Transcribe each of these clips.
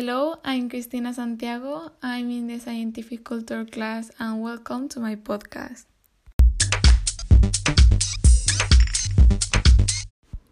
Hello, I'm Cristina Santiago. I'm in the scientific culture class and welcome to my podcast.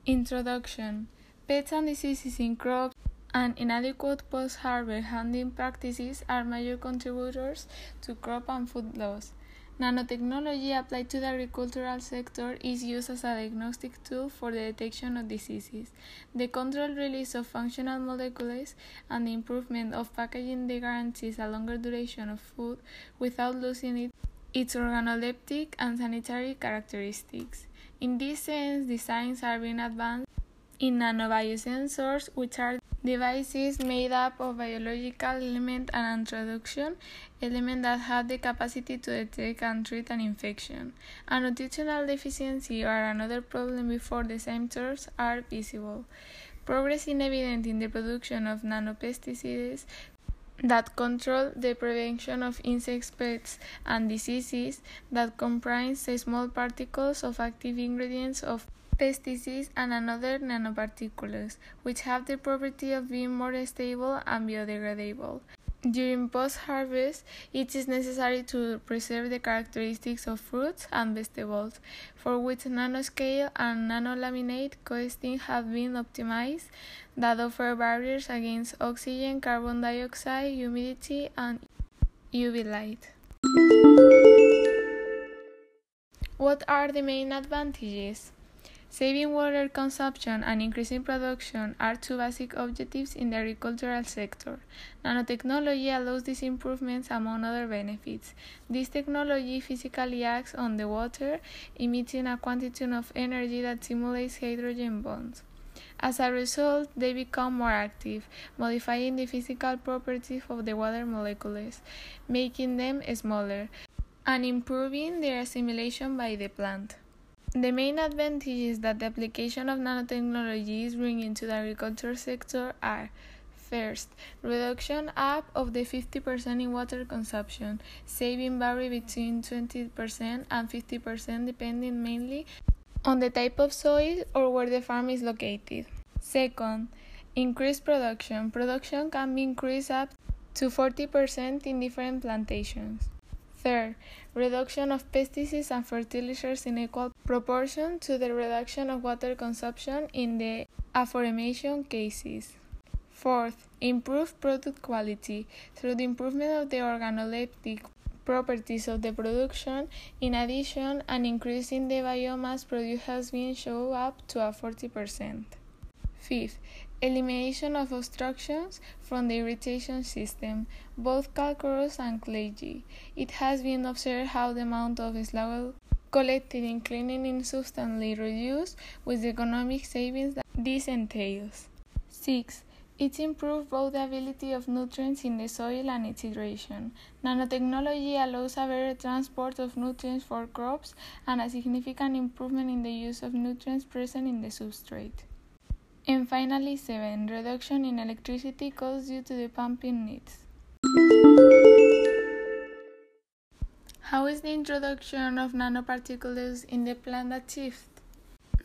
Introduction Pests and diseases in crops and inadequate post harvest handling practices are major contributors to crop and food loss. Nanotechnology applied to the agricultural sector is used as a diagnostic tool for the detection of diseases. The controlled release of functional molecules and the improvement of packaging that guarantees a longer duration of food without losing it, its organoleptic and sanitary characteristics. In this sense, designs are being advanced in nanobiosensors, which are devices made up of biological element and transduction element that have the capacity to detect and treat an infection. A nutritional deficiency or another problem before the symptoms are visible. Progress is evident in the production of nanopesticides that control the prevention of insect pests and diseases that comprise small particles of active ingredients of pesticides and another nanoparticles, which have the property of being more stable and biodegradable. During post-harvest, it is necessary to preserve the characteristics of fruits and vegetables, for which nanoscale and nanolaminate coatings have been optimized that offer barriers against oxygen, carbon dioxide, humidity, and UV light. What are the main advantages? Saving water consumption and increasing production are two basic objectives in the agricultural sector. Nanotechnology allows these improvements among other benefits. This technology physically acts on the water, emitting a quantity of energy that simulates hydrogen bonds. As a result, they become more active, modifying the physical properties of the water molecules, making them smaller, and improving their assimilation by the plant. The main advantages that the application of nanotechnology is bringing to the agriculture sector are First, reduction up of the 50% in water consumption, saving vary between 20% and 50% depending mainly on the type of soil or where the farm is located. Second, increased production. Production can be increased up to 40% in different plantations. Third, reduction of pesticides and fertilizers in equal proportion to the reduction of water consumption in the aforementioned cases. Fourth, improved product quality through the improvement of the organoleptic properties of the production. In addition, an increase in the biomass produced has been shown up to a 40%. Fifth, elimination of obstructions from the irrigation system, both calcareous and clayey. It has been observed how the amount of sludge collected in cleaning is substantially reduced with the economic savings that this entails. 6. It improves both the ability of nutrients in the soil and its hydration. Nanotechnology allows a better transport of nutrients for crops and a significant improvement in the use of nutrients present in the substrate. And finally, 7. Reduction in electricity costs due to the pumping needs. How is the introduction of nanoparticles in the plant achieved?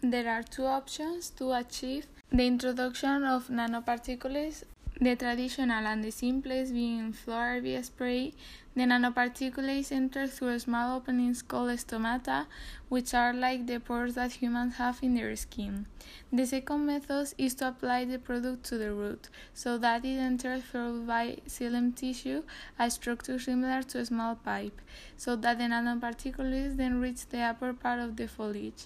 There are two options to achieve the introduction of nanoparticles the traditional and the simplest being foliar spray, the nanoparticles enter through small openings called stomata, which are like the pores that humans have in their skin. The second method is to apply the product to the root, so that it enters through by xylem tissue, a structure similar to a small pipe, so that the nanoparticles then reach the upper part of the foliage.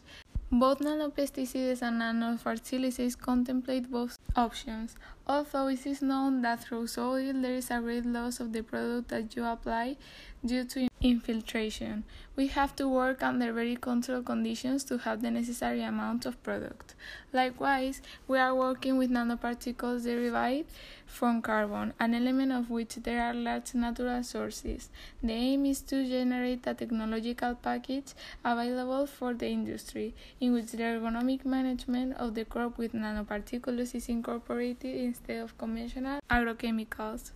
Both nanopesticides and nanofertilizers contemplate both options, although it is known that through soil there is a great loss of the product that you apply due to infiltration. We have to work under very controlled conditions to have the necessary amount of product. Likewise, we are working with nanoparticles derived from carbon, an element of which there are large natural sources. The aim is to generate a technological package available for the industry, in which the agronomic management of the crop with nanoparticles is incorporated instead of conventional agrochemicals.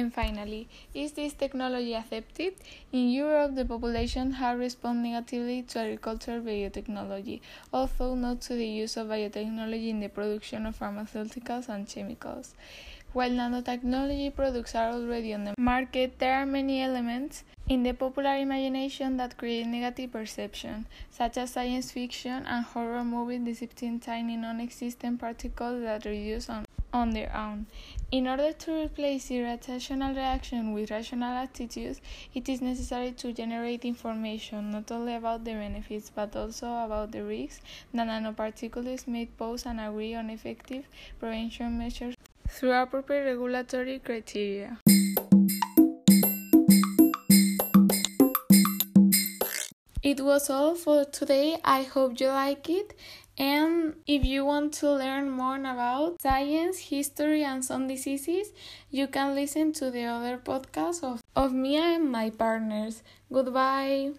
And finally, is this technology accepted? In Europe, the population has responded negatively to agricultural biotechnology, although not to the use of biotechnology in the production of pharmaceuticals and chemicals. While nanotechnology products are already on the market, there are many elements in the popular imagination that create negative perception, such as science fiction and horror movies depicting tiny non-existent particles that reduce on on their own. In order to replace irrational reaction with rational attitudes, it is necessary to generate information not only about the benefits but also about the risks that nanoparticles may pose and agree on effective prevention measures through appropriate regulatory criteria. It was all for today. I hope you like it. And if you want to learn more about science, history, and some diseases, you can listen to the other podcasts of, of me and my partners. Goodbye.